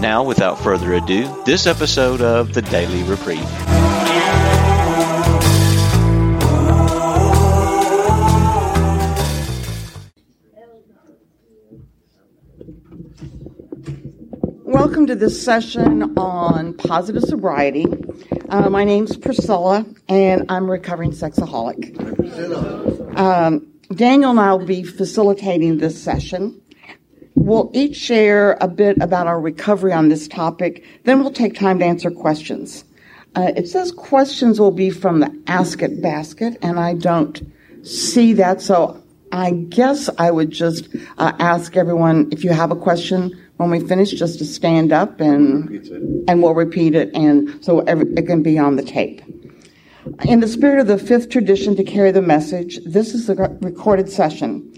Now, without further ado, this episode of the Daily Reprieve. Welcome to this session on positive sobriety. Uh, my name's Priscilla, and I'm a recovering sexaholic. Um, Daniel and I will be facilitating this session. We'll each share a bit about our recovery on this topic, then we'll take time to answer questions. Uh, it says questions will be from the Ask It basket, and I don't see that, so I guess I would just uh, ask everyone if you have a question when we finish, just to stand up and and we'll repeat it, and so every, it can be on the tape. In the spirit of the fifth tradition to carry the message, this is the recorded session.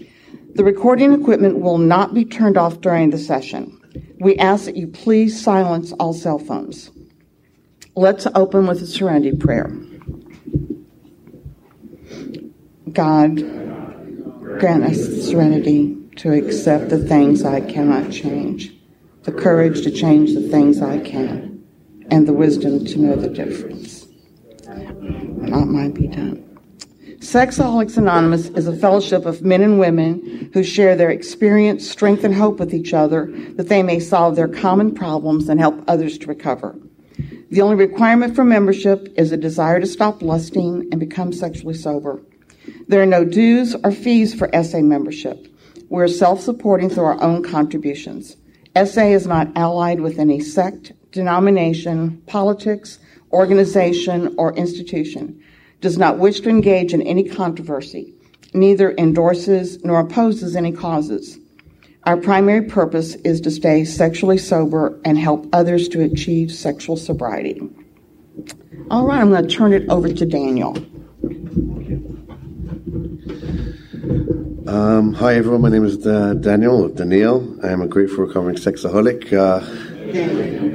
The recording equipment will not be turned off during the session. We ask that you please silence all cell phones. Let's open with a serenity prayer. God, grant us the serenity to accept the things I cannot change, the courage to change the things I can, and the wisdom to know the difference. Not mine be done. Sexaholics Anonymous is a fellowship of men and women who share their experience, strength, and hope with each other that they may solve their common problems and help others to recover. The only requirement for membership is a desire to stop lusting and become sexually sober. There are no dues or fees for SA membership. We're self supporting through our own contributions. SA is not allied with any sect, denomination, politics, organization, or institution does not wish to engage in any controversy, neither endorses nor opposes any causes. Our primary purpose is to stay sexually sober and help others to achieve sexual sobriety. All right, I'm going to turn it over to Daniel. Um, hi, everyone. My name is uh, Daniel, Daniel. I am a grateful recovering sexaholic. Uh,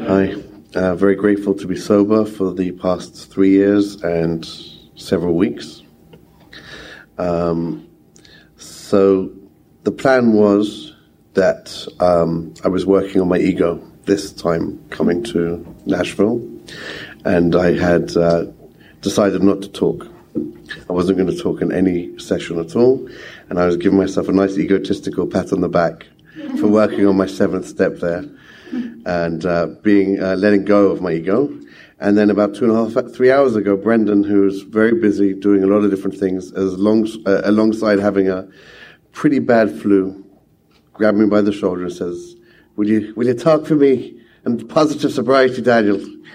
hi. Uh, very grateful to be sober for the past three years and several weeks. Um, so the plan was that um, I was working on my ego this time coming to Nashville, and I had uh, decided not to talk. I wasn't going to talk in any session at all, and I was giving myself a nice egotistical pat on the back for working on my seventh step there and uh, being uh, letting go of my ego and then about two and a half, three hours ago, Brendan, who's very busy doing a lot of different things, as long, uh, alongside having a pretty bad flu, grabbed me by the shoulder and says, "Will you, will you talk for me and positive sobriety, Daniel?"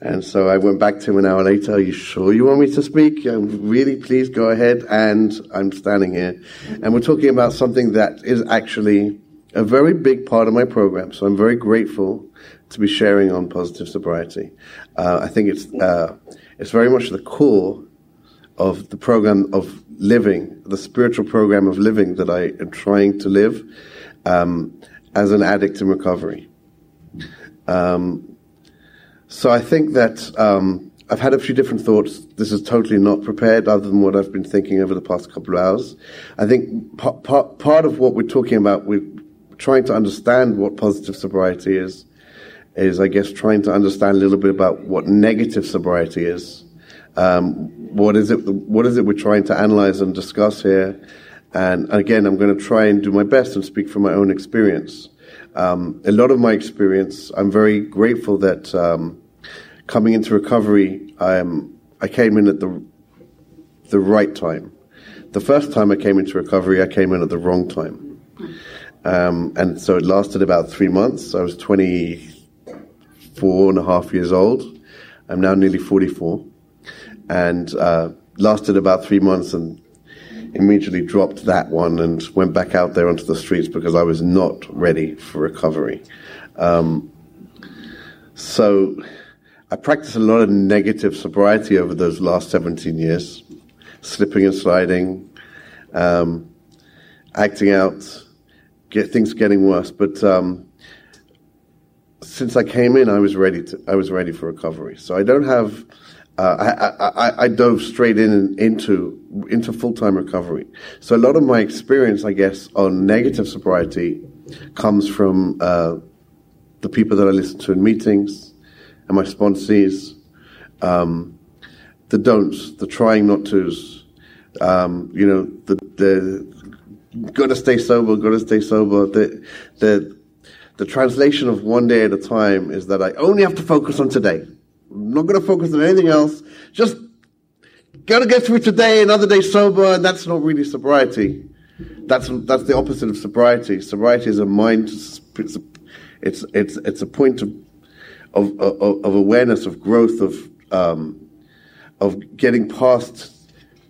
and so I went back to him an hour later. Are you sure you want me to speak? I'm really, please go ahead. And I'm standing here, and we're talking about something that is actually a very big part of my program. So I'm very grateful to be sharing on positive sobriety. Uh, I think it's uh, it's very much the core of the program of living, the spiritual program of living that I am trying to live um, as an addict in recovery. Um, so I think that um, I've had a few different thoughts. This is totally not prepared, other than what I've been thinking over the past couple of hours. I think part, part, part of what we're talking about, we're trying to understand what positive sobriety is is, I guess, trying to understand a little bit about what negative sobriety is. Um, what is it? What is it we're trying to analyze and discuss here? And again, I'm going to try and do my best and speak from my own experience. Um, a lot of my experience, I'm very grateful that um, coming into recovery, I am I came in at the the right time. The first time I came into recovery, I came in at the wrong time. Um, and so it lasted about three months. I was 20, four and a half years old. I'm now nearly 44 and uh, lasted about three months and immediately dropped that one and went back out there onto the streets because I was not ready for recovery. Um, so I practiced a lot of negative sobriety over those last 17 years, slipping and sliding, um, acting out, get things getting worse. But um, since I came in, I was ready to. I was ready for recovery. So I don't have. Uh, I, I, I, dove straight in into into full time recovery. So a lot of my experience, I guess, on negative sobriety comes from uh, the people that I listen to in meetings and my sponsees, um, the don'ts, the trying not tos, um, you know, the, the gotta stay sober, gotta stay sober. The, the, the translation of one day at a time is that I only have to focus on today. I'm not going to focus on anything else. Just gotta get through today, another day sober, and that's not really sobriety. That's that's the opposite of sobriety. Sobriety is a mind. It's it's, it's a point of, of of, of awareness, of growth, of um, of getting past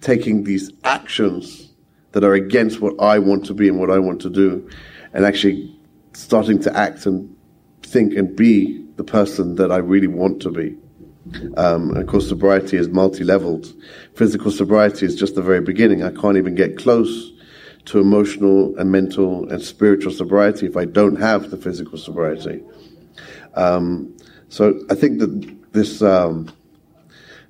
taking these actions that are against what I want to be and what I want to do, and actually starting to act and think and be the person that I really want to be. Um, and of course, sobriety is multi-leveled. Physical sobriety is just the very beginning. I can't even get close to emotional and mental and spiritual sobriety if I don't have the physical sobriety. Um, so I think that this um,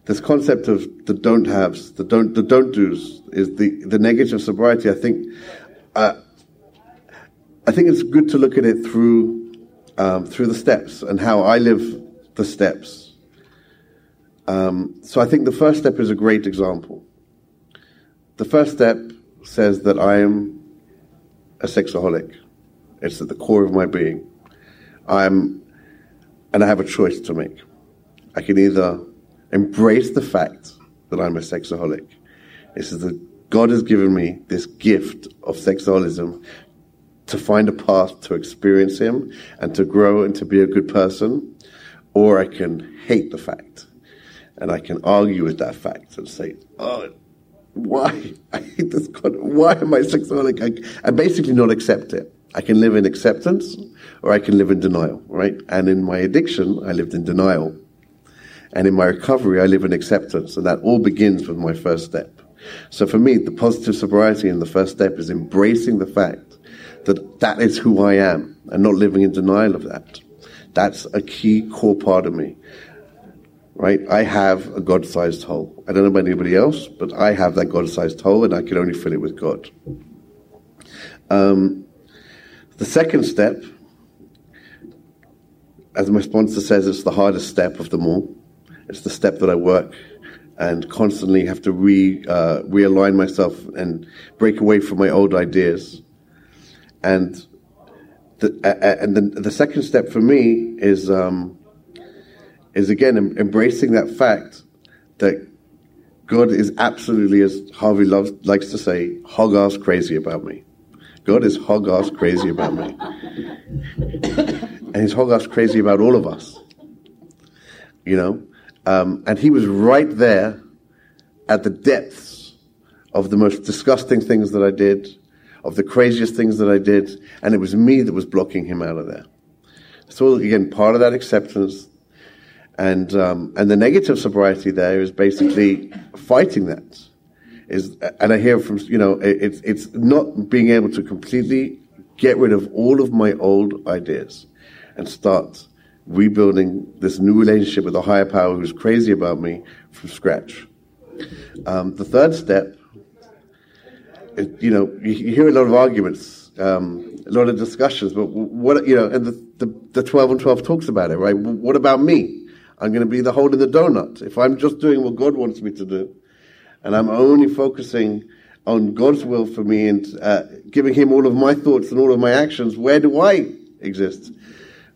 this concept of the don't haves, the don't the don't do's, is the the negative sobriety. I think uh, I think it's good to look at it through um, through the steps and how I live the steps. Um, so I think the first step is a great example. The first step says that I am a sexaholic. It's at the core of my being. I'm, and I have a choice to make. I can either embrace the fact that I'm a sexaholic. This is that God has given me this gift of sexaholism to find a path to experience Him and to grow and to be a good person, or I can hate the fact and I can argue with that fact and say, oh, why? I hate this God. Why am I sexaholic? I, I basically not accept it. I can live in acceptance or I can live in denial, right? And in my addiction, I lived in denial. And in my recovery, I live in acceptance. And that all begins with my first step. So for me, the positive sobriety in the first step is embracing the fact that that is who I am and not living in denial of that. That's a key core part of me right? I have a God sized hole. I don't know about anybody else, but I have that God sized hole and I can only fill it with God. Um, the second step, as my sponsor says, it's the hardest step of them all. It's the step that I work and constantly have to re, uh, realign myself and break away from my old ideas. And the, and the, the second step for me is um, is again em- embracing that fact that God is absolutely, as Harvey loves, likes to say, hog ass crazy about me. God is hog ass crazy about me. and he's hog ass crazy about all of us. You know? Um, and he was right there at the depths of the most disgusting things that I did, of the craziest things that I did, and it was me that was blocking him out of there. So again, part of that acceptance, and um, and the negative sobriety there is basically fighting that. Is and I hear from you know it's it's not being able to completely get rid of all of my old ideas and start rebuilding this new relationship with a higher power who's crazy about me from scratch. Um, the third step, is, you know, you, you hear a lot of arguments, um, a lot of discussions, but what you know, and the, the, the twelve and twelve talks about it, right? What about me? I'm going to be the hole in the donut. If I'm just doing what God wants me to do, and I'm only focusing on God's will for me and uh, giving Him all of my thoughts and all of my actions, where do I exist?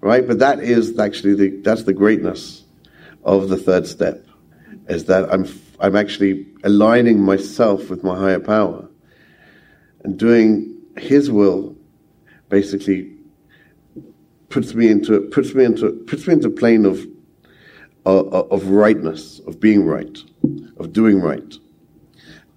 Right? But that is actually the that's the greatness of the third step, is that I'm I'm actually aligning myself with my higher power and doing His will. Basically, puts me into puts me into puts me into a plane of of, rightness, of being right, of doing right.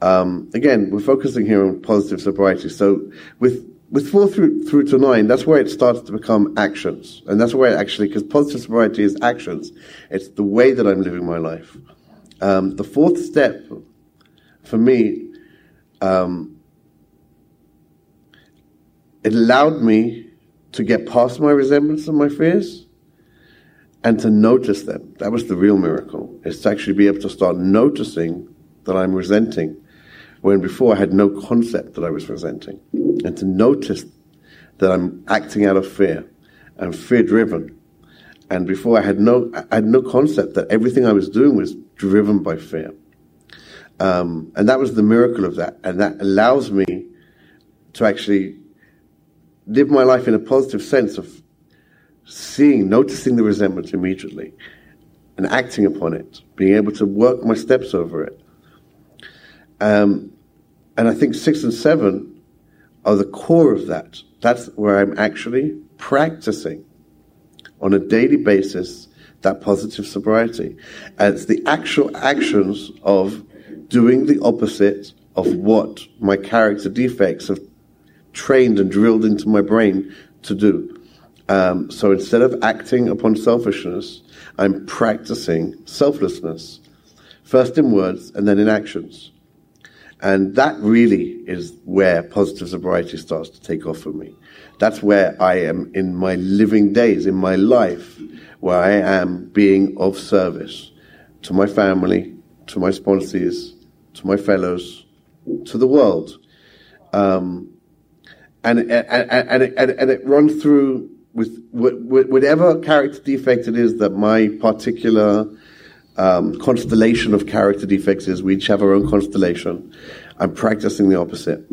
Um, again, we're focusing here on positive sobriety. So, with with four through through to nine, that's where it starts to become actions, and that's where it actually, because positive sobriety is actions. It's the way that I'm living my life. Um, the fourth step for me, um, it allowed me to get past my resemblance and my fears and to notice them. That was the real miracle, is to actually be able to start noticing that I'm resenting when before I had no concept that I was resenting. And to notice that I'm acting out of fear and fear driven. And before I had no, I had no concept that everything I was doing was driven by fear. Um, and that was the miracle of that. And that allows me to actually live my life in a positive sense of seeing, noticing the resentment immediately and acting upon it, being able to work my steps over it. Um, and I think six and seven are the core of that. That's where I'm actually practicing on a daily basis that positive sobriety. And it's the actual actions of doing the opposite of what my character defects have trained and drilled into my brain to do. Um, so instead of acting upon selfishness, I'm practicing selflessness, first in words and then in actions. And that really is where positive sobriety starts to take off for me. That's where I am in my living days, in my life, where I am being of service to my family, to my sponsors, to my fellows, to the world. Um, and, and, and, and, it runs through with, whatever character defect it is that my particular um, constellation of character defects is. We each have our own constellation. I'm practicing the opposite.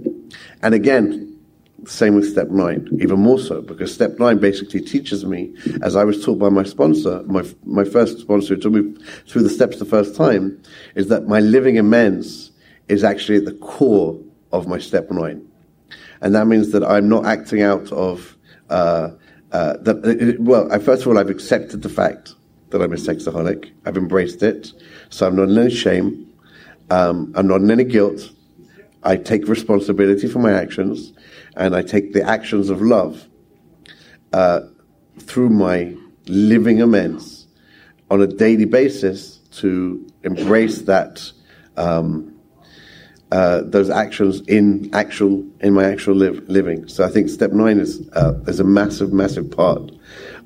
And again, same with step nine, even more so, because step nine basically teaches me, as I was taught by my sponsor, my, my first sponsor who took me through the steps the first time, is that my living amends is actually at the core of my step nine. And that means that I'm not acting out of, uh, uh, that, well, I, first of all, I've accepted the fact that I'm a sexaholic. I've embraced it. So I'm not in any shame. Um, I'm not in any guilt. I take responsibility for my actions and I take the actions of love uh, through my living amends on a daily basis to embrace that um, uh, those actions in actual in my actual live, living. So I think step nine is uh, is a massive, massive part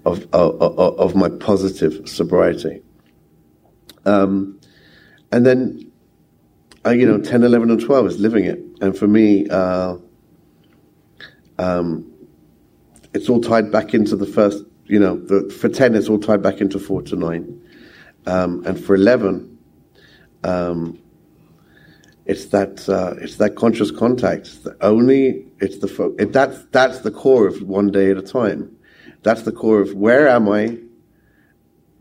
of of, of my positive sobriety. Um, and then, uh, you know, 10, 11, and 12 is living it. And for me, uh, um, it's all tied back into the first, you know, the, for 10, it's all tied back into 4 to 9. Um, and for 11, um, it's that uh, it's that conscious contact. It's the only it's the fo- it, that's that's the core of one day at a time. That's the core of where am I,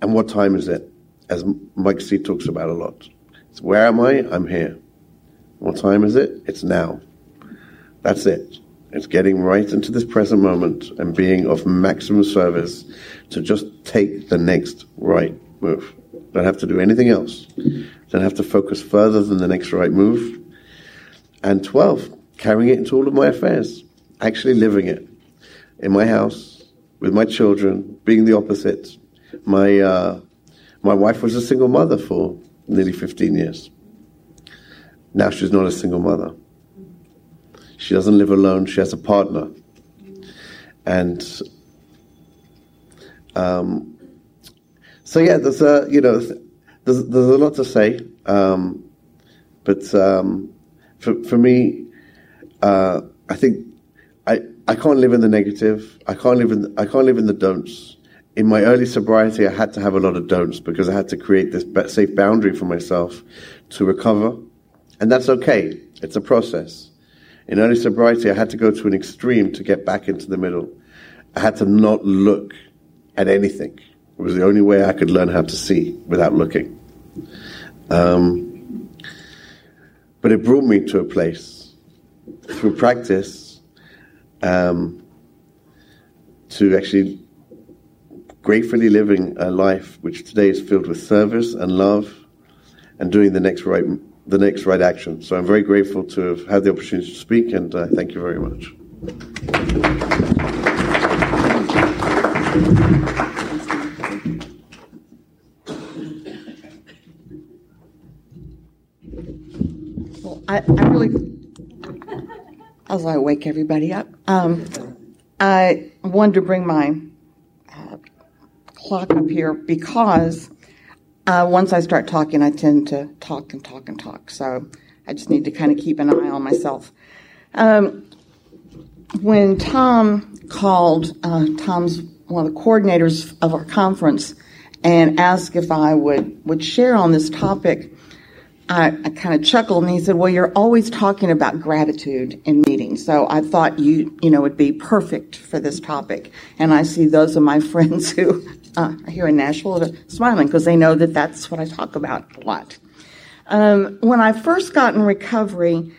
and what time is it, as Mike C talks about a lot. It's where am I? I'm here. What time is it? It's now. That's it. It's getting right into this present moment and being of maximum service to just take the next right move. Don't have to do anything else. Don't have to focus further than the next right move. And 12, carrying it into all of my affairs, actually living it in my house, with my children, being the opposite. My, uh, my wife was a single mother for nearly 15 years. Now she's not a single mother. She doesn't live alone, she has a partner. And um, so, yeah, there's a, you know, there's, there's a lot to say. Um, but um, for, for me, uh, I think I, I can't live in the negative. I can't live in the, I can't live in the don'ts. In my early sobriety, I had to have a lot of don'ts because I had to create this safe boundary for myself to recover, and that's okay. It's a process. In early sobriety, I had to go to an extreme to get back into the middle. I had to not look at anything. It was the only way I could learn how to see without looking. Um, but it brought me to a place through practice um, to actually gratefully living a life which today is filled with service and love and doing the next right the next right action. So I'm very grateful to have had the opportunity to speak, and uh, thank you very much. I, I really, as I wake everybody up, um, I wanted to bring my uh, clock up here because uh, once I start talking, I tend to talk and talk and talk. So I just need to kind of keep an eye on myself. Um, when Tom called, uh, Tom's one of the coordinators of our conference, and asked if I would, would share on this topic, I, I kind of chuckled and he said, well, you're always talking about gratitude in meetings. So I thought you, you know, would be perfect for this topic. And I see those of my friends who uh, are here in Nashville are smiling because they know that that's what I talk about a lot. Um, when I first got in recovery,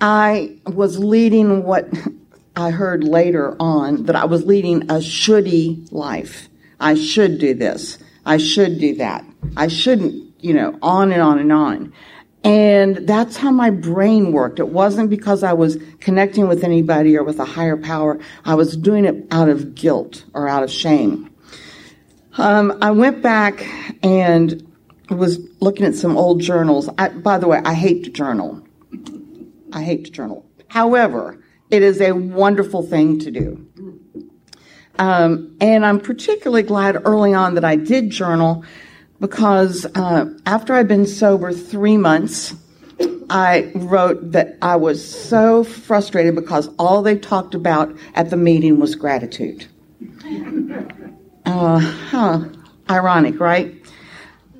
I was leading what I heard later on that I was leading a shouldy life. I should do this. I should do that. I shouldn't, you know, on and on and on. And that's how my brain worked. It wasn't because I was connecting with anybody or with a higher power. I was doing it out of guilt or out of shame. Um, I went back and was looking at some old journals. I, by the way, I hate to journal. I hate to journal. However, it is a wonderful thing to do. Um, and I'm particularly glad early on that I did journal because uh, after I'd been sober three months, I wrote that I was so frustrated because all they talked about at the meeting was gratitude. Uh, huh. Ironic, right?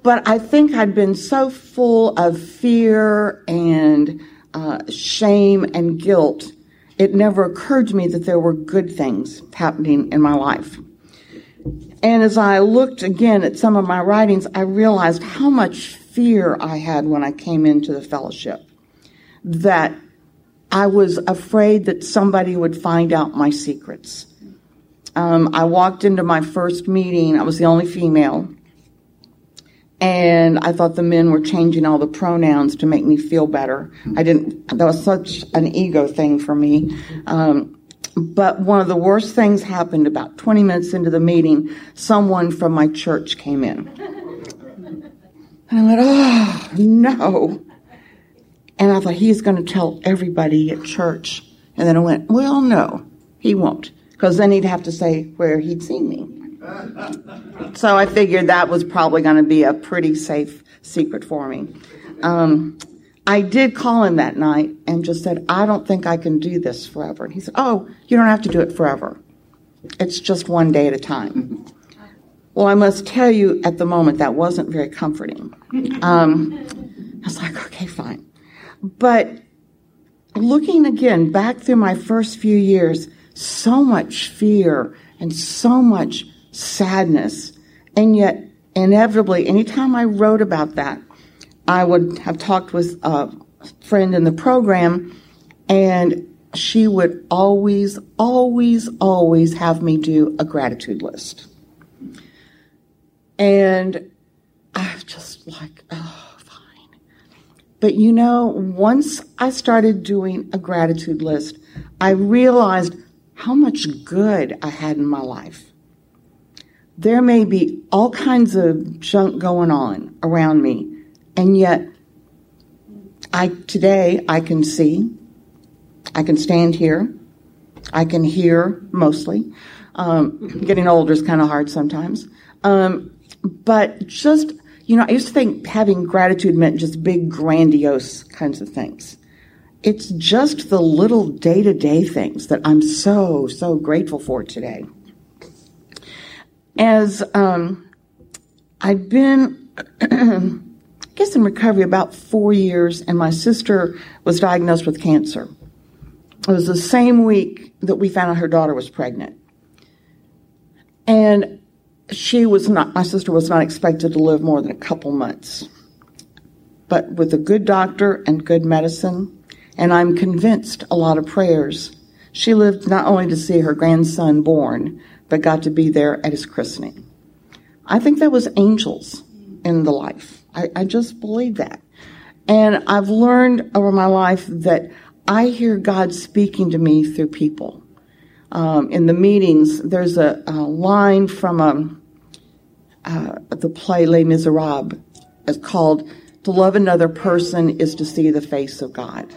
But I think I'd been so full of fear and uh, shame and guilt, it never occurred to me that there were good things happening in my life. And as I looked again at some of my writings, I realized how much fear I had when I came into the fellowship. That I was afraid that somebody would find out my secrets. Um, I walked into my first meeting, I was the only female, and I thought the men were changing all the pronouns to make me feel better. I didn't, that was such an ego thing for me. Um, but one of the worst things happened about 20 minutes into the meeting. Someone from my church came in. And I went, oh, no. And I thought, he's going to tell everybody at church. And then I went, well, no, he won't. Because then he'd have to say where he'd seen me. So I figured that was probably going to be a pretty safe secret for me. Um, I did call him that night and just said, I don't think I can do this forever. And he said, Oh, you don't have to do it forever. It's just one day at a time. Well, I must tell you, at the moment, that wasn't very comforting. Um, I was like, okay, fine. But looking again back through my first few years, so much fear and so much sadness. And yet, inevitably, anytime I wrote about that, I would have talked with a friend in the program, and she would always, always, always have me do a gratitude list. And I was just like, oh, fine. But you know, once I started doing a gratitude list, I realized how much good I had in my life. There may be all kinds of junk going on around me, and yet I today I can see, I can stand here, I can hear mostly. Um, getting older is kind of hard sometimes, um, but just you know, I used to think having gratitude meant just big, grandiose kinds of things. It's just the little day to day things that I'm so, so grateful for today. As um, I've been, guess, in recovery about four years, and my sister was diagnosed with cancer. It was the same week that we found out her daughter was pregnant. And she was not, my sister was not expected to live more than a couple months. But with a good doctor and good medicine, and I'm convinced a lot of prayers. She lived not only to see her grandson born, but got to be there at his christening. I think that was angels in the life. I, I just believe that. And I've learned over my life that I hear God speaking to me through people. um, in the meetings, there's a, a line from um, uh, the play Les Miserables. It's called To Love Another Person is to See the Face of God.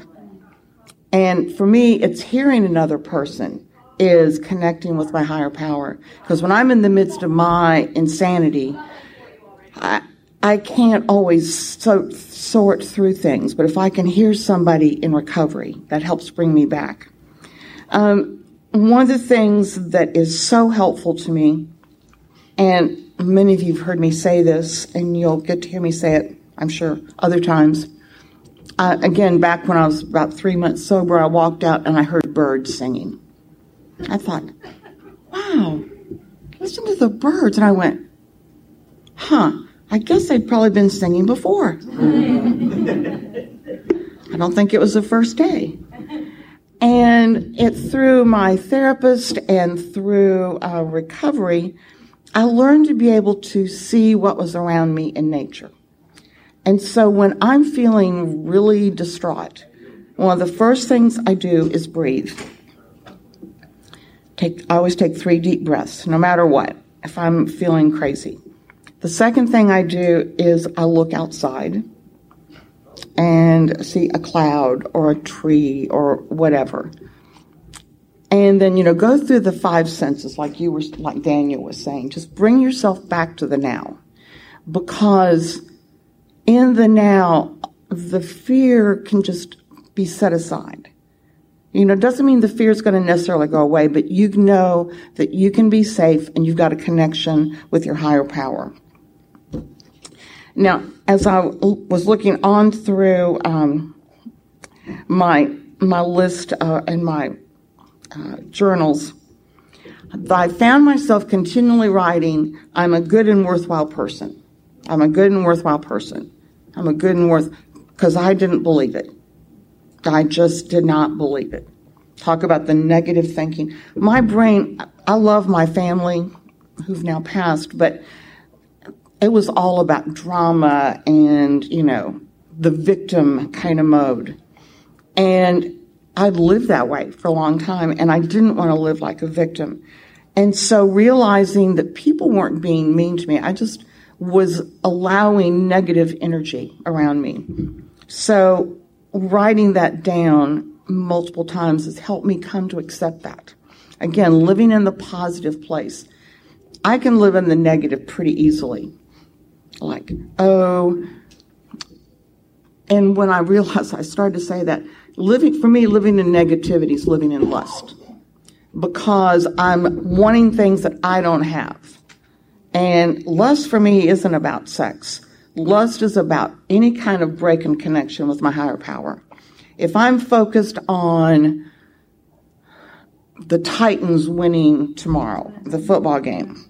And for me, it's hearing another person is connecting with my higher power. Because when I'm in the midst of my insanity, I, I can't always so, sort through things. But if I can hear somebody in recovery, that helps bring me back. Um, one of the things that is so helpful to me, and many of you have heard me say this, and you'll get to hear me say it, I'm sure, other times. Uh, again, back when I was about three months sober, I walked out and I heard birds singing. I thought, wow, listen to the birds. And I went, huh, I guess they'd probably been singing before. I don't think it was the first day. And it through my therapist and through uh, recovery, I learned to be able to see what was around me in nature. And so when I'm feeling really distraught, one of the first things I do is breathe. Take, I always take three deep breaths, no matter what, if I'm feeling crazy. The second thing I do is I look outside and see a cloud or a tree or whatever. And then, you know, go through the five senses like you were, like Daniel was saying. Just bring yourself back to the now. Because in the now, the fear can just be set aside. You know, it doesn't mean the fear is going to necessarily go away, but you know that you can be safe and you've got a connection with your higher power. Now, as I was looking on through um, my my list uh, and my uh, journals, I found myself continually writing, "I'm a good and worthwhile person. I'm a good and worthwhile person. I'm a good and worth," because I didn't believe it. I just did not believe it. Talk about the negative thinking. My brain, I love my family who've now passed, but it was all about drama and, you know, the victim kind of mode. And I'd lived that way for a long time and I didn't want to live like a victim. And so realizing that people weren't being mean to me, I just was allowing negative energy around me. So writing that down multiple times has helped me come to accept that. Again, living in the positive place. I can live in the negative pretty easily. Like, oh, and when I realized, I started to say that living, for me, living in negativity is living in lust because I'm wanting things that I don't have. And lust for me isn't about sex. Lust is about any kind of break in connection with my higher power. If I'm focused on the Titans winning tomorrow, the football game,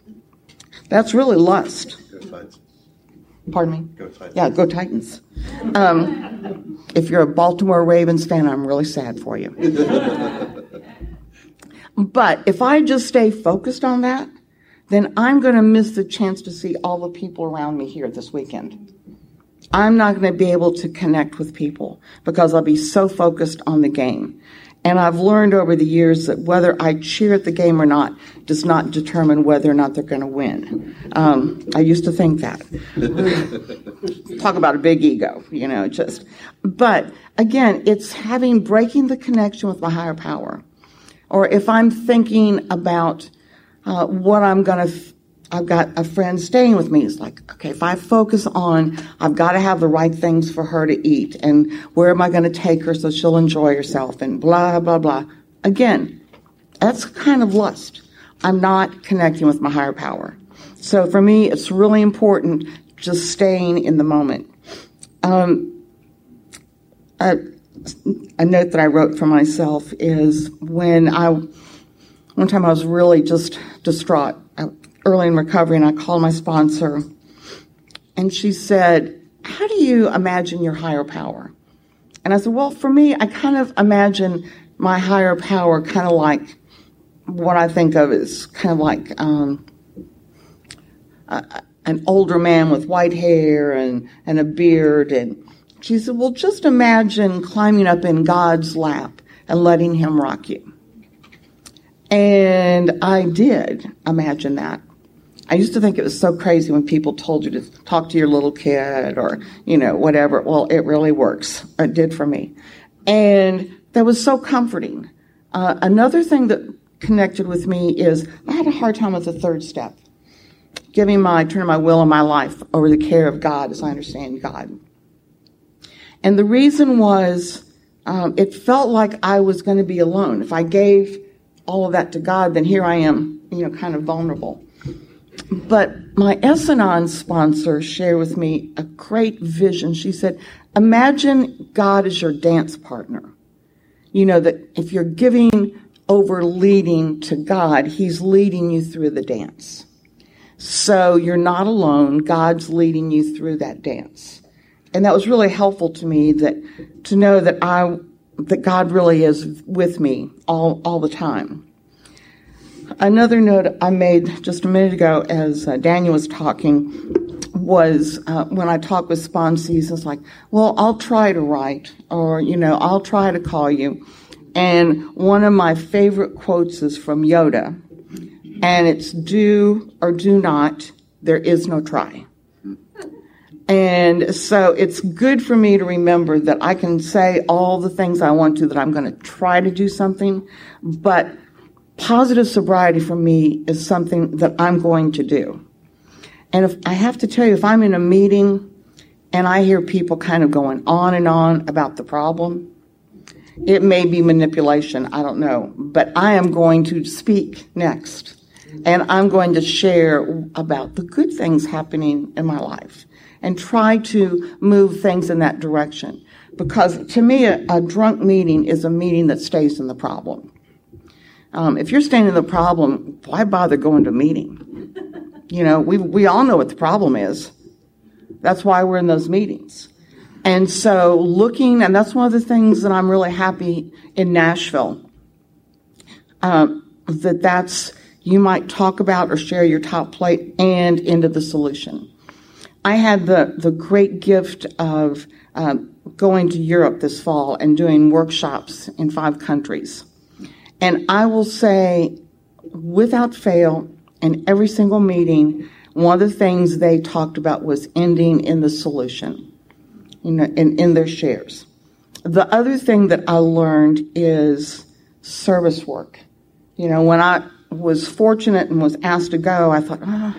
that's really lust. Pardon me? Go Titans. Yeah, go Titans. Um, if you're a Baltimore Ravens fan, I'm really sad for you. but if I just stay focused on that, then I'm going to miss the chance to see all the people around me here this weekend. I'm not going to be able to connect with people because I'll be so focused on the game. And I've learned over the years that whether I cheer at the game or not does not determine whether or not they're going to win. Um, I used to think that. Talk about a big ego, you know, just. But again, it's having breaking the connection with my higher power. Or if I'm thinking about uh, what I'm going to, f- I've got a friend staying with me. It's like, okay, if I focus on, I've got to have the right things for her to eat, and where am I going to take her so she'll enjoy herself, and blah, blah, blah. Again, that's kind of lust. I'm not connecting with my higher power. So for me, it's really important just staying in the moment. Um, a, a note that I wrote for myself is when I one time I was really just distraught early in recovery, and I called my sponsor, and she said, How do you imagine your higher power? And I said, Well, for me, I kind of imagine my higher power kind of like what I think of as kind of like um, a, an older man with white hair and, and a beard. And she said, Well, just imagine climbing up in God's lap and letting Him rock you. And I did imagine that. I used to think it was so crazy when people told you to talk to your little kid or, you know, whatever. Well, it really works. It did for me. And that was so comforting. Uh, another thing that connected with me is I had a hard time with the third step, giving my, turning my will and my life over the care of God as I understand God. And the reason was um, it felt like I was going to be alone. If I gave all of that to God, then here I am, you know, kind of vulnerable. But my S-Anon sponsor shared with me a great vision. She said, imagine God as your dance partner. You know, that if you're giving over leading to God, He's leading you through the dance. So you're not alone. God's leading you through that dance. And that was really helpful to me that to know that I that God really is with me all all the time. Another note I made just a minute ago as uh, Daniel was talking was uh, when I talk with sponsees, it's like, well, I'll try to write, or, you know, I'll try to call you. And one of my favorite quotes is from Yoda, and it's do or do not, there is no try. And so it's good for me to remember that I can say all the things I want to, that I'm going to try to do something, but positive sobriety for me is something that I'm going to do. And if I have to tell you, if I'm in a meeting and I hear people kind of going on and on about the problem, it may be manipulation, I don't know, but I am going to speak next. And I'm going to share about the good things happening in my life and try to move things in that direction. Because to me, a, a drunk meeting is a meeting that stays in the problem. Um, if you're staying in the problem, why bother going to a meeting? You know, we, we all know what the problem is. That's why we're in those meetings. And so looking, and that's one of the things that I'm really happy in Nashville, um, that that's, you might talk about or share your top plate and into the solution. I had the, the great gift of um, going to Europe this fall and doing workshops in five countries. And I will say, without fail, in every single meeting, one of the things they talked about was ending in the solution, you know, in, in their shares. The other thing that I learned is service work. You know, when I was fortunate and was asked to go, I thought, oh,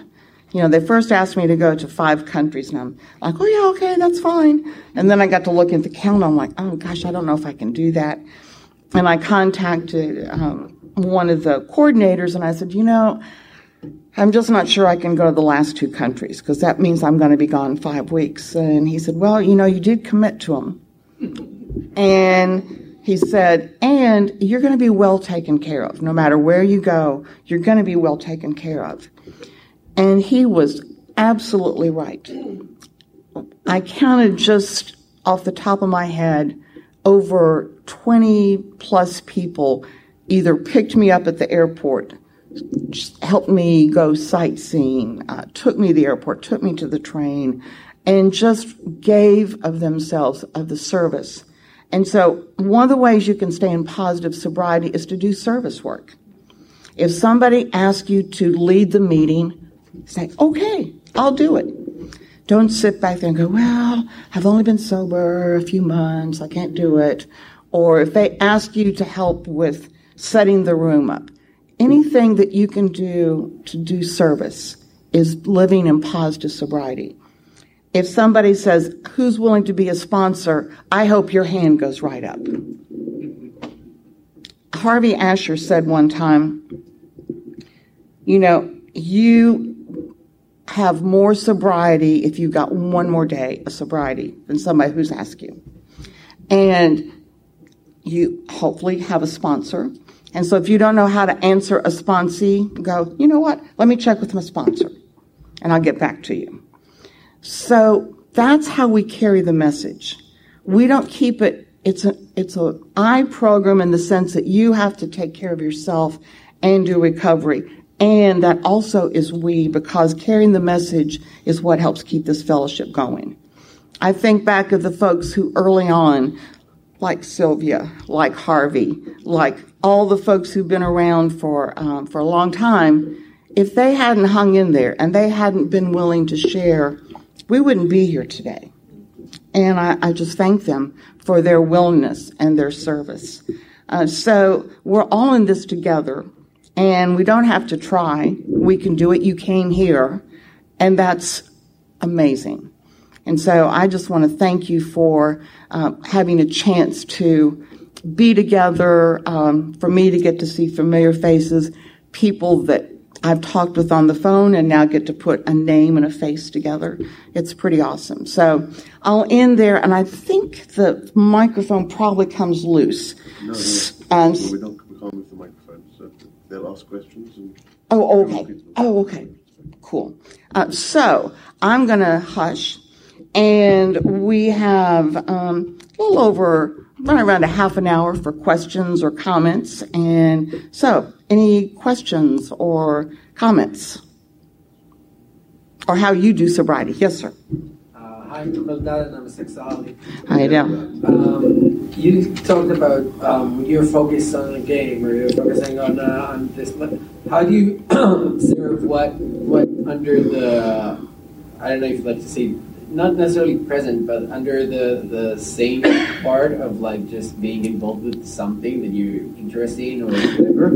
you know, they first asked me to go to five countries, and I'm like, oh yeah, okay, that's fine. And then I got to look at the calendar. I'm like, oh gosh, I don't know if I can do that. And I contacted um, one of the coordinators, and I said, you know, I'm just not sure I can go to the last two countries because that means I'm going to be gone five weeks. And he said, well, you know, you did commit to them. And he said, and you're going to be well taken care of. No matter where you go, you're going to be well taken care of. And he was absolutely right. I counted just off the top of my head over 20 plus people either picked me up at the airport, helped me go sightseeing, uh, took me to the airport, took me to the train, and just gave of themselves, of the service. And so, one of the ways you can stay in positive sobriety is to do service work. If somebody asks you to lead the meeting, Say, okay, I'll do it. Don't sit back there and go, well, I've only been sober a few months, I can't do it. Or if they ask you to help with setting the room up, anything that you can do to do service is living in positive sobriety. If somebody says, who's willing to be a sponsor, I hope your hand goes right up. Harvey Asher said one time, you know, you have more sobriety if you got one more day of sobriety than somebody who's asked you. And you hopefully have a sponsor. And so if you don't know how to answer a sponsee, go, you know what? Let me check with my sponsor and I'll get back to you. So that's how we carry the message. We don't keep it, it's a, it's a I program in the sense that you have to take care of yourself and do recovery. And that also is we because carrying the message is what helps keep this fellowship going. I think back of the folks who early on like Sylvia, like Harvey, like all the folks who've been around for um, for a long time, if they hadn't hung in there and they hadn't been willing to share, we wouldn't be here today. And I, I just thank them for their willingness and their service. Uh, so we're all in this together, and we don't have to try. We can do it. You came here, and that's amazing. And so I just want to thank you for uh, having a chance to be together, um, for me to get to see familiar faces, people that I've talked with on the phone and now get to put a name and a face together. It's pretty awesome. So I'll end there, and I think the microphone probably comes loose. No, no. Um, well, we don't we can't the microphone, they'll ask questions. And oh, okay. Oh, okay. Cool. Uh, so I'm going to hush, and we have um, a little over run around a half an hour for questions or comments. And so, any questions or comments? Or how you do sobriety? Yes, sir. Uh, hi, Maldada, I'm a Ali. Hi, there. Um, you talked about um, you're focused on a game or you're focusing on uh, on this. How do you observe what what under the I don't know if you'd like to say not necessarily present, but under the the same part of like just being involved with something that you're interested in or whatever.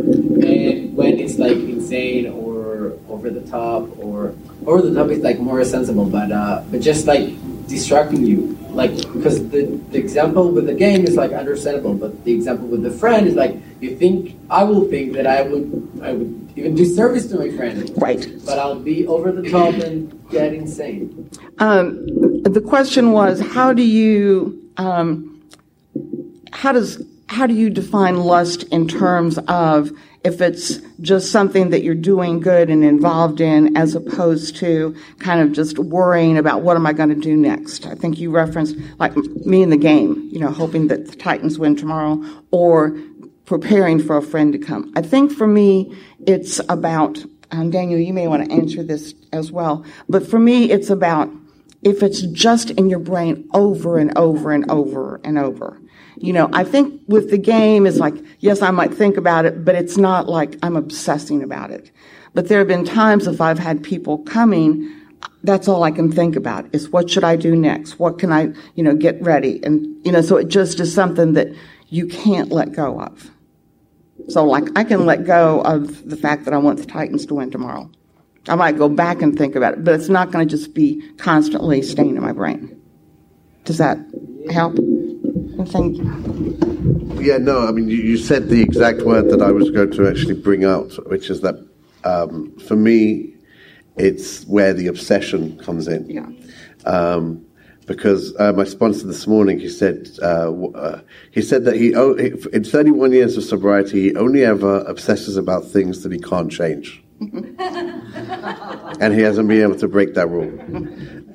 And when it's like insane or over the top or over the top is like more sensible, but uh, but just like distracting you, like because the, the example with the game is like understandable, but the example with the friend is like you think I will think that I would I would even do service to my friend, right? But I'll be over the top and get insane. Um, the question was, how do you, um, how does, how do you define lust in terms of if it's just something that you're doing good and involved in as opposed to kind of just worrying about what am I going to do next? I think you referenced like me in the game, you know, hoping that the Titans win tomorrow or preparing for a friend to come. I think for me, it's about um, Daniel, you may want to answer this as well. But for me, it's about if it's just in your brain over and over and over and over. You know, I think with the game, it's like, yes, I might think about it, but it's not like I'm obsessing about it. But there have been times if I've had people coming, that's all I can think about is what should I do next? What can I, you know, get ready? And, you know, so it just is something that you can't let go of. So, like, I can let go of the fact that I want the Titans to win tomorrow. I might go back and think about it, but it's not going to just be constantly staying in my brain. Does that help? Thank you. Yeah, no, I mean, you, you, said the exact word that I was going to actually bring out, which is that um, for me, it's where the obsession comes in. Yeah. Um, because uh, my sponsor this morning, he said uh, uh, he said that he oh, in 31 years of sobriety, he only ever obsesses about things that he can't change, and he hasn't been able to break that rule.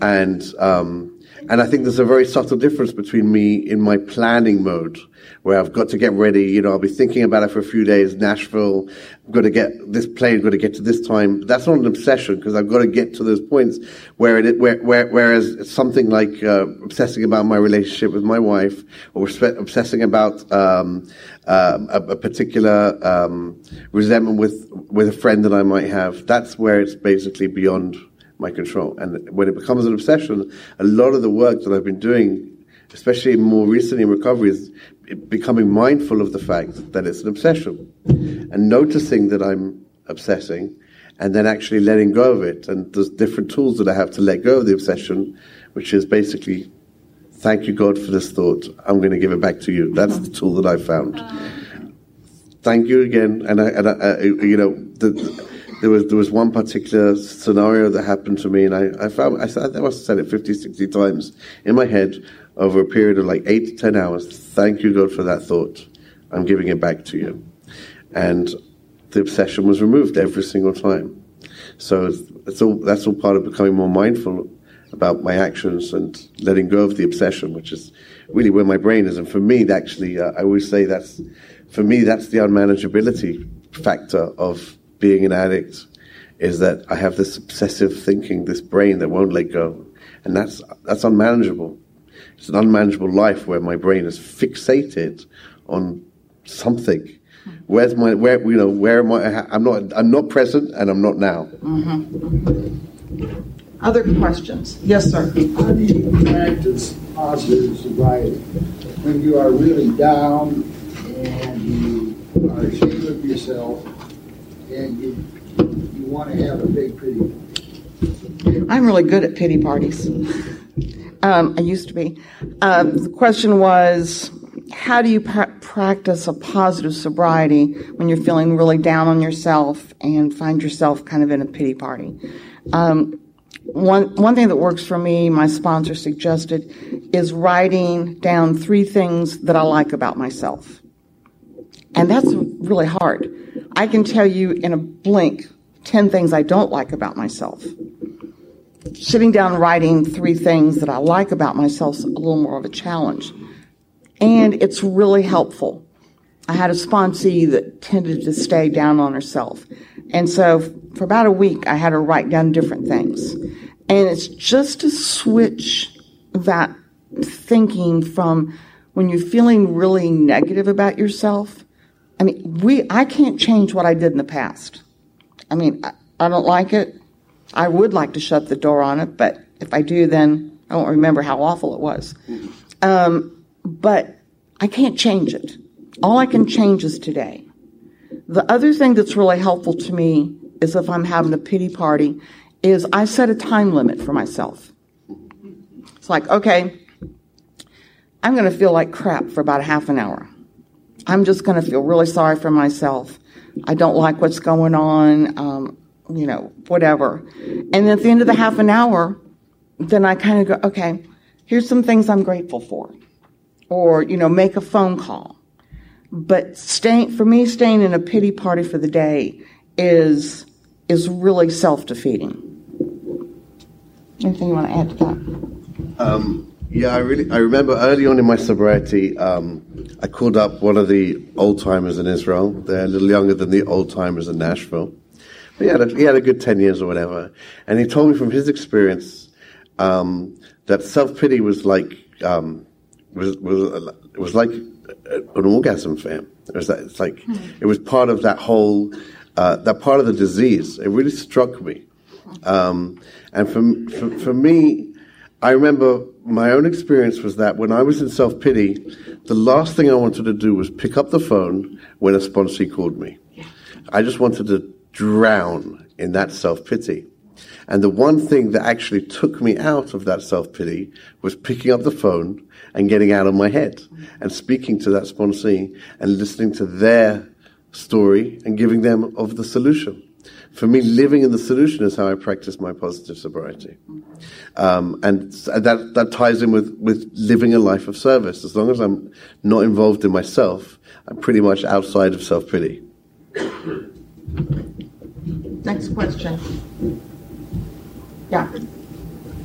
And um, and I think there's a very subtle difference between me in my planning mode, where I've got to get ready. You know, I'll be thinking about it for a few days. Nashville, I've got to get this plane, got to get to this time. That's not an obsession because I've got to get to those points where it, where, where whereas something like uh, obsessing about my relationship with my wife or obsessing about um, uh, a, a, particular um, resentment with with a friend that I might have, that's where it's basically beyond my control. And when it becomes an obsession, a lot of the work that I've been doing, especially more recently in recovery, is becoming mindful of the fact that it's an obsession and noticing that I'm obsessing and then actually letting go of it. And there's different tools that I have to let go of the obsession, which is basically, thank you, God, for this thought. I'm going to give it back to you. That's the tool that I found. Uh. Thank you again. And I, and I, uh, you know, the, there was there was one particular scenario that happened to me, and I, I found I, I must have said it 50, 60 times in my head over a period of like eight to ten hours. Thank you, God, for that thought. I'm giving it back to you, and the obsession was removed every single time. So it's all that's all part of becoming more mindful about my actions and letting go of the obsession, which is really where my brain is. And for me, actually, uh, I always say that's for me that's the unmanageability factor of being an addict is that I have this obsessive thinking, this brain that won't let go, and that's that's unmanageable it's an unmanageable life where my brain is fixated on something. Mm-hmm. Where's my where you know where am I? I'm not I'm not present and I'm not now. Mm-hmm. Other questions? Yes, sir. How do you practice positive sobriety when you are really down and you are ashamed of yourself and you you want to have a big pity? party. I'm really good at pity parties. Um, I used to be. Um, the question was, how do you pra- practice a positive sobriety when you're feeling really down on yourself and find yourself kind of in a pity party? Um, one one thing that works for me, my sponsor suggested, is writing down three things that I like about myself, and that's really hard. I can tell you in a blink ten things I don't like about myself sitting down writing three things that I like about myself is a little more of a challenge. And it's really helpful. I had a sponsee that tended to stay down on herself. And so for about a week, I had her write down different things. And it's just to switch that thinking from when you're feeling really negative about yourself. I mean, we, I can't change what I did in the past. I mean, I, I don't like it. I would like to shut the door on it, but if I do, then I won't remember how awful it was. Um, but I can't change it. All I can change is today. The other thing that's really helpful to me is if I'm having a pity party, is I set a time limit for myself. It's like, okay, I'm going to feel like crap for about a half an hour. I'm just going to feel really sorry for myself. I don't like what's going on. Um, you know, whatever. And at the end of the half an hour, then I kind of go, okay, here's some things I'm grateful for. Or, you know, make a phone call. But staying, for me, staying in a pity party for the day is, is really self-defeating. Anything you want to add to that? Um, yeah, I really I remember early on in my sobriety, um, I called up one of the old timers in Israel. They're a little younger than the old timers in Nashville. But he had a, he had a good ten years or whatever, and he told me from his experience um, that self pity was like um, was was it was like an orgasm for him. It was that, it's like it was part of that whole uh, that part of the disease. It really struck me, um, and for, for for me, I remember my own experience was that when I was in self pity, the last thing I wanted to do was pick up the phone when a sponsee called me. I just wanted to drown in that self pity. And the one thing that actually took me out of that self pity was picking up the phone and getting out of my head and speaking to that sponsee and listening to their story and giving them of the solution. For me, living in the solution is how I practice my positive sobriety. Um, and that, that ties in with, with living a life of service. As long as I'm not involved in myself, I'm pretty much outside of self pity. Next question. Yeah.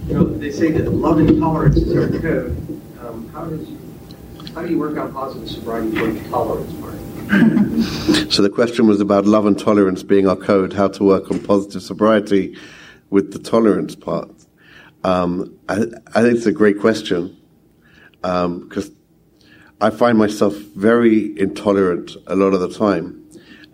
You know, they say that love and tolerance is our code. Um, how does you, how do you work on positive sobriety for the tolerance part? So the question was about love and tolerance being our code, how to work on positive sobriety with the tolerance part. Um, I, I think it's a great question because I find myself very intolerant a lot of the time.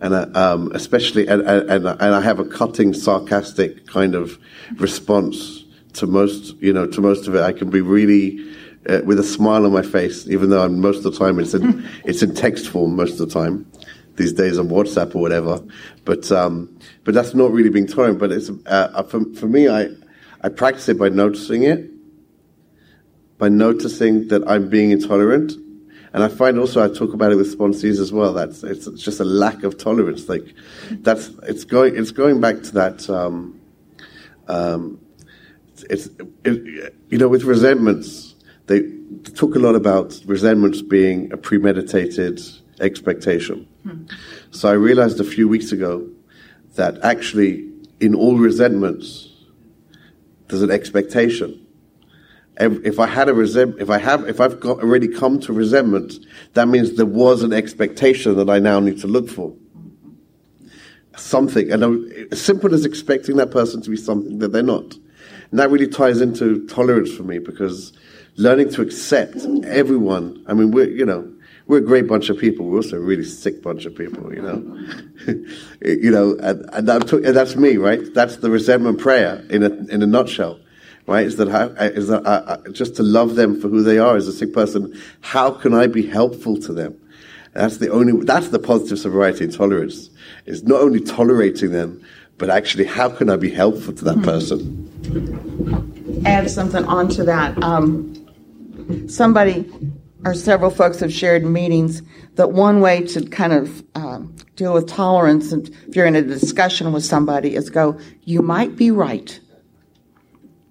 And I, um, especially, and, and, and I have a cutting, sarcastic kind of response to most, you know, to most of it. I can be really uh, with a smile on my face, even though I'm, most of the time it's in, it's in text form most of the time these days on WhatsApp or whatever. But um, but that's not really being tolerant. But it's uh, for for me, I I practice it by noticing it, by noticing that I'm being intolerant. And I find also I talk about it with sponsees as well. That's it's, it's just a lack of tolerance. Like that's it's going it's going back to that. Um, um, it's it, you know with resentments they talk a lot about resentments being a premeditated expectation. So I realized a few weeks ago that actually in all resentments there's an expectation. If I had a resent, if I have, if I've got already come to resentment, that means there was an expectation that I now need to look for. Something, and as simple as expecting that person to be something that they're not. And that really ties into tolerance for me because learning to accept everyone. I mean, we're, you know, we're a great bunch of people. We're also a really sick bunch of people, you know. you know, and, and, and, that's me, right? That's the resentment prayer in a, in a nutshell, right? Is that, how, is that I, I, just to love them for who they are as a sick person. How can I be helpful to them? That's the only, that's the positive sobriety and tolerance. Is not only tolerating them, but actually, how can I be helpful to that hmm. person? Add something onto that. Um, somebody or several folks have shared in meetings that one way to kind of um, deal with tolerance, and if you're in a discussion with somebody, is go, "You might be right,"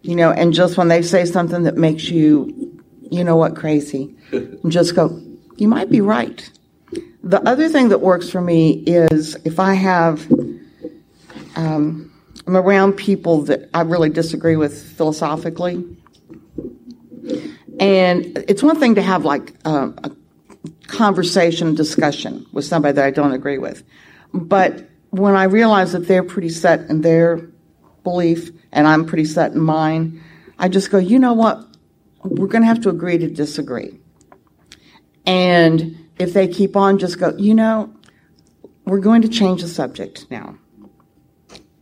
you know, and just when they say something that makes you, you know what, crazy, just go, "You might be right." The other thing that works for me is if I have, um, I'm around people that I really disagree with philosophically. And it's one thing to have like a, a conversation, discussion with somebody that I don't agree with. But when I realize that they're pretty set in their belief and I'm pretty set in mine, I just go, you know what? We're going to have to agree to disagree. And if they keep on, just go, you know, we're going to change the subject now.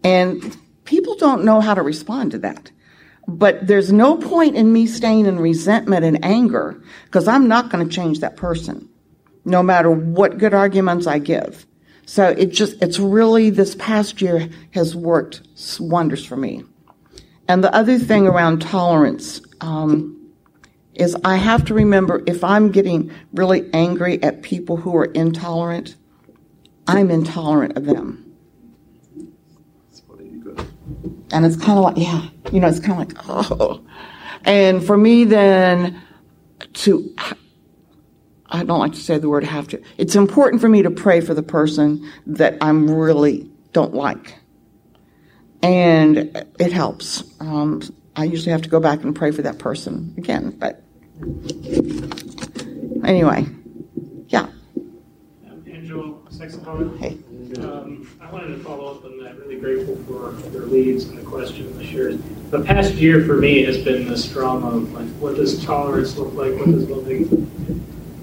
And people don't know how to respond to that. But there's no point in me staying in resentment and anger because I'm not going to change that person, no matter what good arguments I give. So it just, it's really, this past year has worked wonders for me. And the other thing around tolerance, um, is I have to remember if I'm getting really angry at people who are intolerant, I'm intolerant of them. And it's kind of like, yeah, you know, it's kind of like, oh. And for me, then to, I don't like to say the word have to. It's important for me to pray for the person that I'm really don't like. And it helps. Um, I usually have to go back and pray for that person again, but Anyway, yeah. Um, Angelo, saxophone. Hey. Um, I wanted to follow up on that. Really grateful for your leads and the question the shares. The past year for me has been this drama of like, what does tolerance look like? What does loving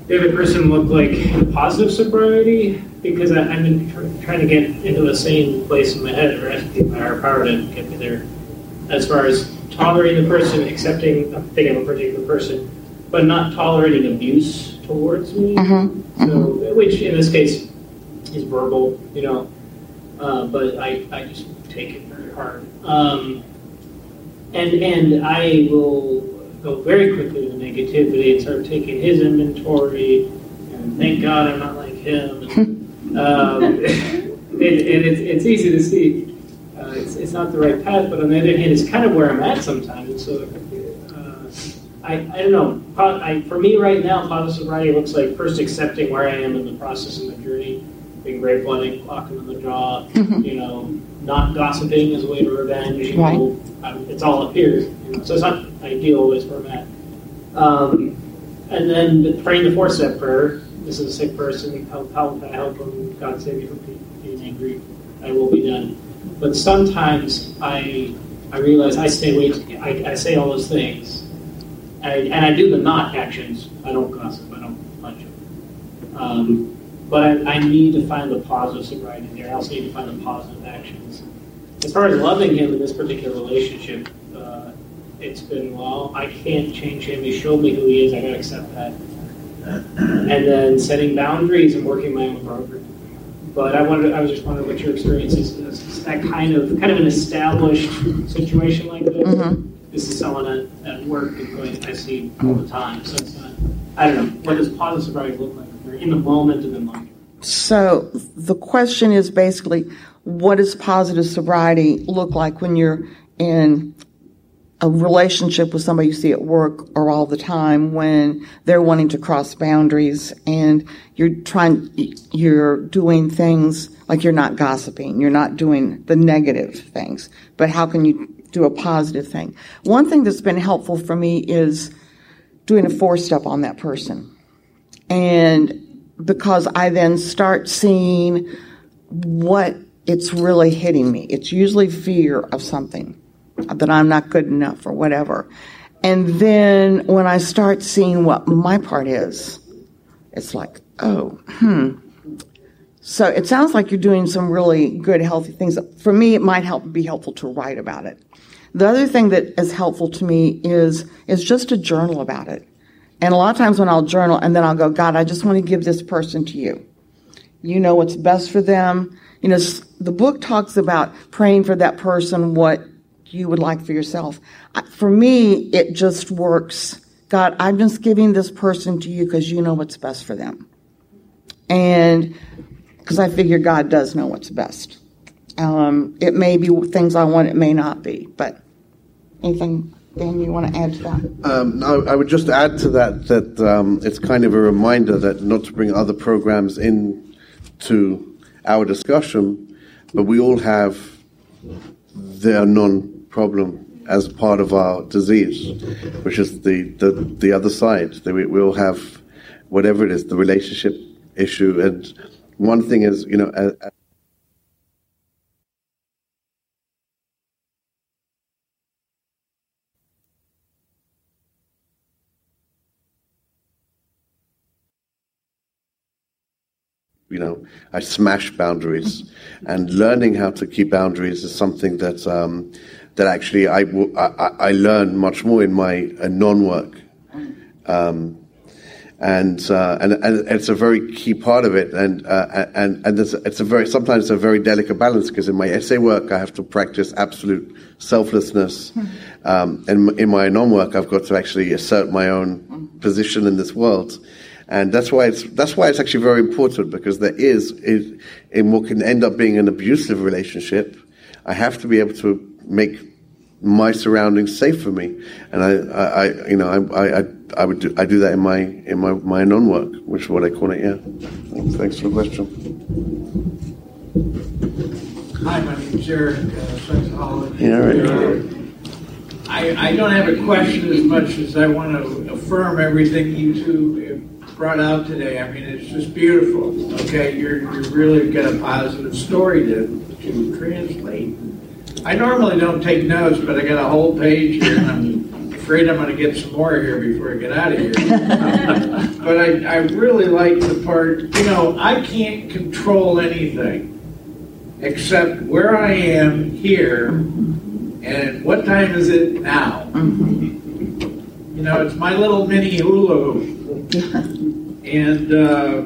the other person look like? Positive sobriety? Because I, have been tr- trying to get into the same place in my head, or asking my higher power to get me there. As far as tolerating the person, accepting, I'm thinking of a particular person, but not tolerating abuse towards me. Mm-hmm. So, which in this case is verbal, you know, uh, but I, I just take it very hard. Um, and and I will go very quickly to negativity and start taking his inventory. And thank God I'm not like him. um, and, and it's, it's easy to see uh, it's, it's not the right path, but on the other hand, it's kind of where I'm at sometimes. And so I, I don't know. I, for me right now, positive sobriety looks like first accepting where I am in the process of the journey, being grateful, I think, clocking on the jaw, mm-hmm. you know, not gossiping as a way to revenge. You right. know, um, it's all up here. You know, so it's not ideal always where I'm at. Um, and then praying the four step prayer. This is a sick person. How, how can I help them? God save me from being angry. I will be done. But sometimes I I realize I stay way. I, I say all those things I, and I do the not actions. I don't gossip. I don't punch him. Um, but I, I, need to find the positive sobriety there. I also need to find the positive actions. As far as loving him in this particular relationship, uh, it's been well. I can't change him. He showed me who he is. I gotta accept that. And then setting boundaries and working my own program. But I wanted. I was just wondering what your experience is. Is that kind of kind of an established situation like this? Mm-hmm this is someone at, at work going, I see all the time. So it's not, I don't know. What does positive sobriety look like? You're in the moment and in life. So the question is basically, what does positive sobriety look like when you're in a relationship with somebody you see at work or all the time when they're wanting to cross boundaries and you're trying, you're doing things like you're not gossiping, you're not doing the negative things, but how can you do a positive thing. One thing that's been helpful for me is doing a four step on that person. And because I then start seeing what it's really hitting me. It's usually fear of something that I'm not good enough or whatever. And then when I start seeing what my part is, it's like, oh, hmm. So it sounds like you're doing some really good, healthy things. For me, it might help be helpful to write about it. The other thing that is helpful to me is is just to journal about it. And a lot of times when I'll journal and then I'll go, God, I just want to give this person to you. You know what's best for them. You know, the book talks about praying for that person what you would like for yourself. For me, it just works. God, I'm just giving this person to you because you know what's best for them. And because I figure God does know what's best. Um, it may be things I want, it may not be. But anything, Dan, you want to add to that? Um, no, I would just add to that that um, it's kind of a reminder that not to bring other programs in to our discussion, but we all have their non-problem as part of our disease, which is the, the, the other side. We, we all have whatever it is, the relationship issue. And one thing is, you know, you know, I smash boundaries, and learning how to keep boundaries is something that um, that actually I, I, I learn much more in my uh, non-work, um, and, uh, and and it's a very key part of it, and uh, and and it's a very sometimes a very delicate balance because in my SA work I have to practice absolute selflessness, um, and in my non-work I've got to actually assert my own position in this world and that's why it's that's why it's actually very important because there is in what can end up being an abusive relationship. I have to be able to make my surroundings safe for me, and I, I, I you know, I, I, I would do I do that in my in my my non work, which is what I call it. Yeah. Thanks, thanks for the question. Hi, my name is Eric uh, Yeah, right. I, I don't have a question as much as I want to affirm everything you two brought out today. I mean, it's just beautiful. Okay, you're you're really got a positive story to to translate. I normally don't take notes, but I got a whole page here, and I'm afraid I'm going to get some more here before I get out of here. but I, I really like the part. You know, I can't control anything except where I am here, and what time is it now. Mm-hmm. You know, it's my little mini hula hoop. And uh,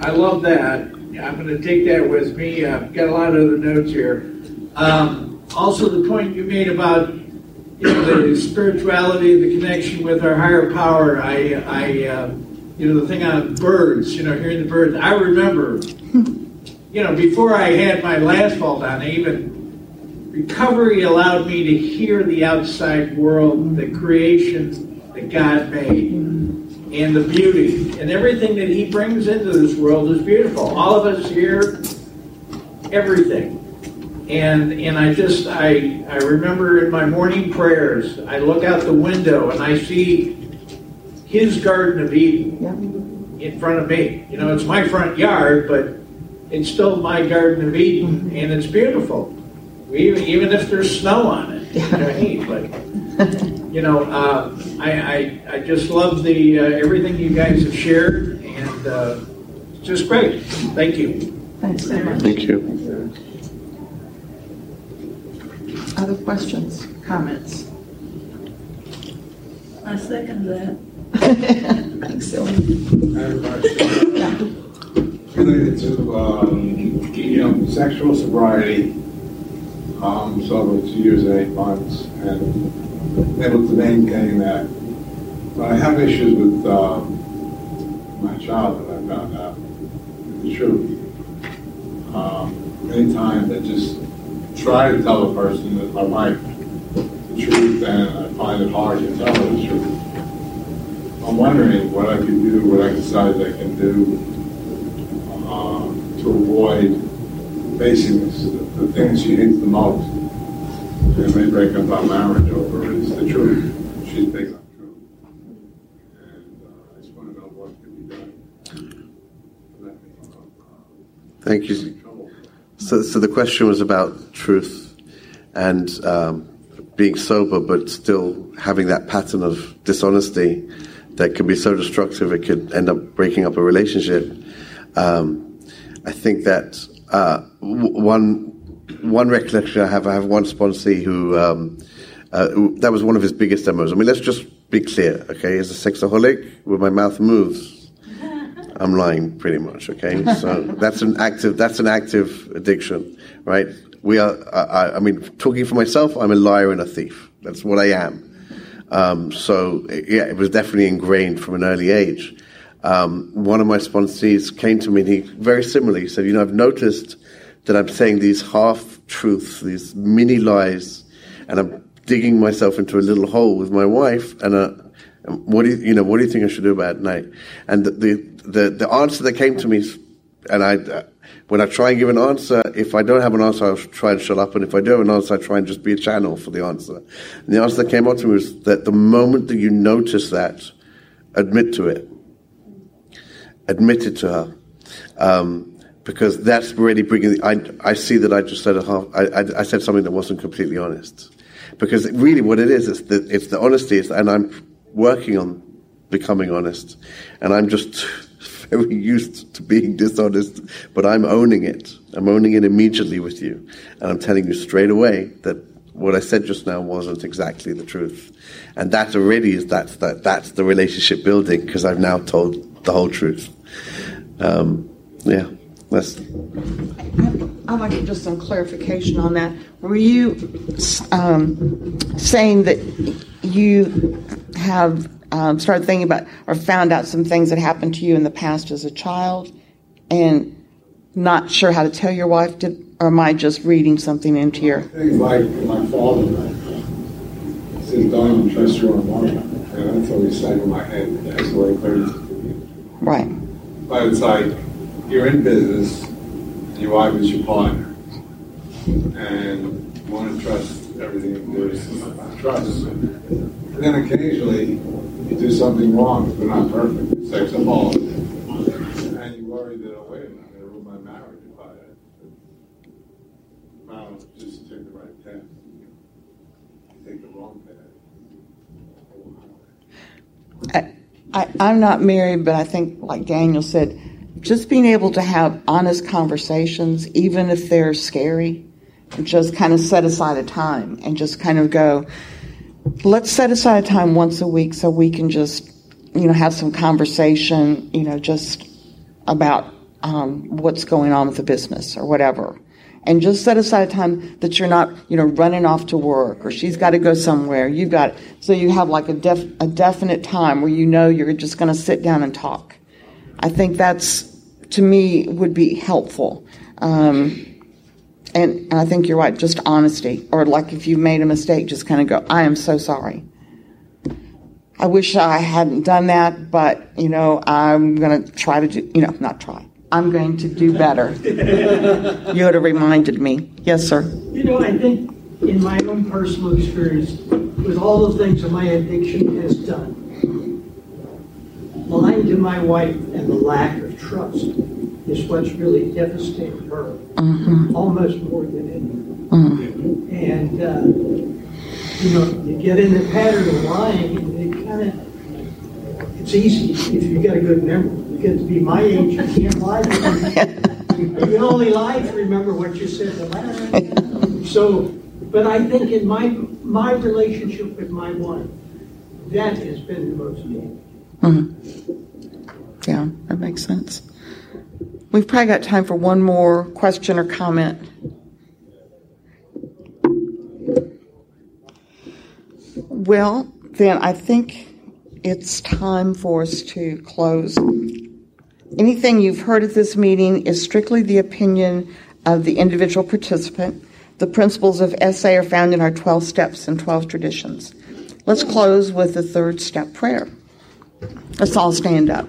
I love that. I'm going to take that with me. I've got a lot of other notes here. Um, also, the point you made about you know, the spirituality, the connection with our higher power. I, I uh, you know, the thing on birds, you know, hearing the birds. I remember, you know, before I had my last fall down, even recovery allowed me to hear the outside world, the creation that God made and the beauty and everything that he brings into this world is beautiful. All of us here, everything. And and I just I I remember in my morning prayers, I look out the window and I see his Garden of Eden in front of me. You know, it's my front yard, but it's still my Garden of Eden, mm-hmm. and it's beautiful. Even, even if there's snow on it, which I hate, but you know, uh, I, I, I just love the uh, everything you guys have shared, and uh, just great. Thank you. Thanks so much. Thank you. Other questions, comments? I second that. Thanks, Sylvia. I have a question. Related to, um, you know, sexual sobriety. Um, so over two years and eight months, and able to maintain that. But I have issues with um, my child that I found out the truth. Um, many times I just try to tell a person that my wife the truth, and I find it hard to tell her the truth. I'm wondering what I can do, what exercise I can do um, to avoid facing this, the, the things she hates the most and may break up our marriage over is the truth. She thinks big on truth. And uh, I just want to know what can be done. Thank you. So, so the question was about truth, and um, being sober, but still having that pattern of dishonesty that can be so destructive it could end up breaking up a relationship. Um, I think that uh, one one recollection I have, I have one sponsee who, um, uh, who, that was one of his biggest demos. I mean, let's just be clear, okay? As a sexaholic, when my mouth moves, I'm lying pretty much, okay? So that's an active that's an active addiction, right? We are. I, I mean, talking for myself, I'm a liar and a thief. That's what I am. Um, so yeah, it was definitely ingrained from an early age. Um, one of my sponsees came to me and he very similarly said, "You know, I've noticed that I'm saying these half truths, these mini lies, and I'm digging myself into a little hole with my wife. And uh, what do you, you know, what do you think I should do about it night?" And the, the the the answer that came to me, and I. Uh, when I try and give an answer, if I don't have an answer, I'll try and shut up. And if I do have an answer, I try and just be a channel for the answer. And the answer that came out to me was that the moment that you notice that, admit to it. Admit it to her. Um, because that's really bringing. I, I see that I just said a half. I, I, I said something that wasn't completely honest. Because really, what it is, it's the, it's the honesty, and I'm working on becoming honest, and I'm just very used to being dishonest, but I'm owning it. I'm owning it immediately with you, and I'm telling you straight away that what I said just now wasn't exactly the truth, and that already is that's that that's the relationship building because I've now told the whole truth. Um, yeah. That's I'd like just some clarification on that. Were you um, saying that you have um, started thinking about or found out some things that happened to you in the past as a child and not sure how to tell your wife? Did, or am I just reading something into your. Things like my father says, don't even trust your own mother. And that's always stuck in my head. That's the way clear Right. But it's like, you're in business, and your wife is your partner, and you want to trust everything there's trust. And then occasionally you do something wrong, but not perfect. Sex a hole. And you worry that, oh, wait a minute, I'm going to ruin my marriage if I, if just take the right path. You take the wrong path. I, I'm not married, but I think, like Daniel said, just being able to have honest conversations, even if they're scary, just kind of set aside a time and just kind of go, let's set aside a time once a week so we can just, you know, have some conversation, you know, just about um, what's going on with the business or whatever. And just set aside a time that you're not, you know, running off to work or she's got to go somewhere. You've got, so you have like a, def, a definite time where you know you're just going to sit down and talk. I think that's to me would be helpful. Um, and, and I think you're right, just honesty. Or like if you've made a mistake, just kind of go, I am so sorry. I wish I hadn't done that, but, you know, I'm going to try to do, you know, not try. I'm going to do better. you would have reminded me. Yes, sir. You know, I think in my own personal experience, with all the things that my addiction has done, lying to my wife and the lack trust is what's really devastated her, mm-hmm. almost more than anything. Mm-hmm. And, uh, you know, you get in the pattern of lying, and it kind of, it's easy if you've got a good memory. You get to be my age, you can't lie. you can only lie to remember what you said the last time. So, but I think in my my relationship with my wife, that has been the most meaningful. Mm-hmm. Yeah, that makes sense. We've probably got time for one more question or comment. Well, then I think it's time for us to close. Anything you've heard at this meeting is strictly the opinion of the individual participant. The principles of SA are found in our 12 steps and 12 traditions. Let's close with the third step prayer. Let's all stand up.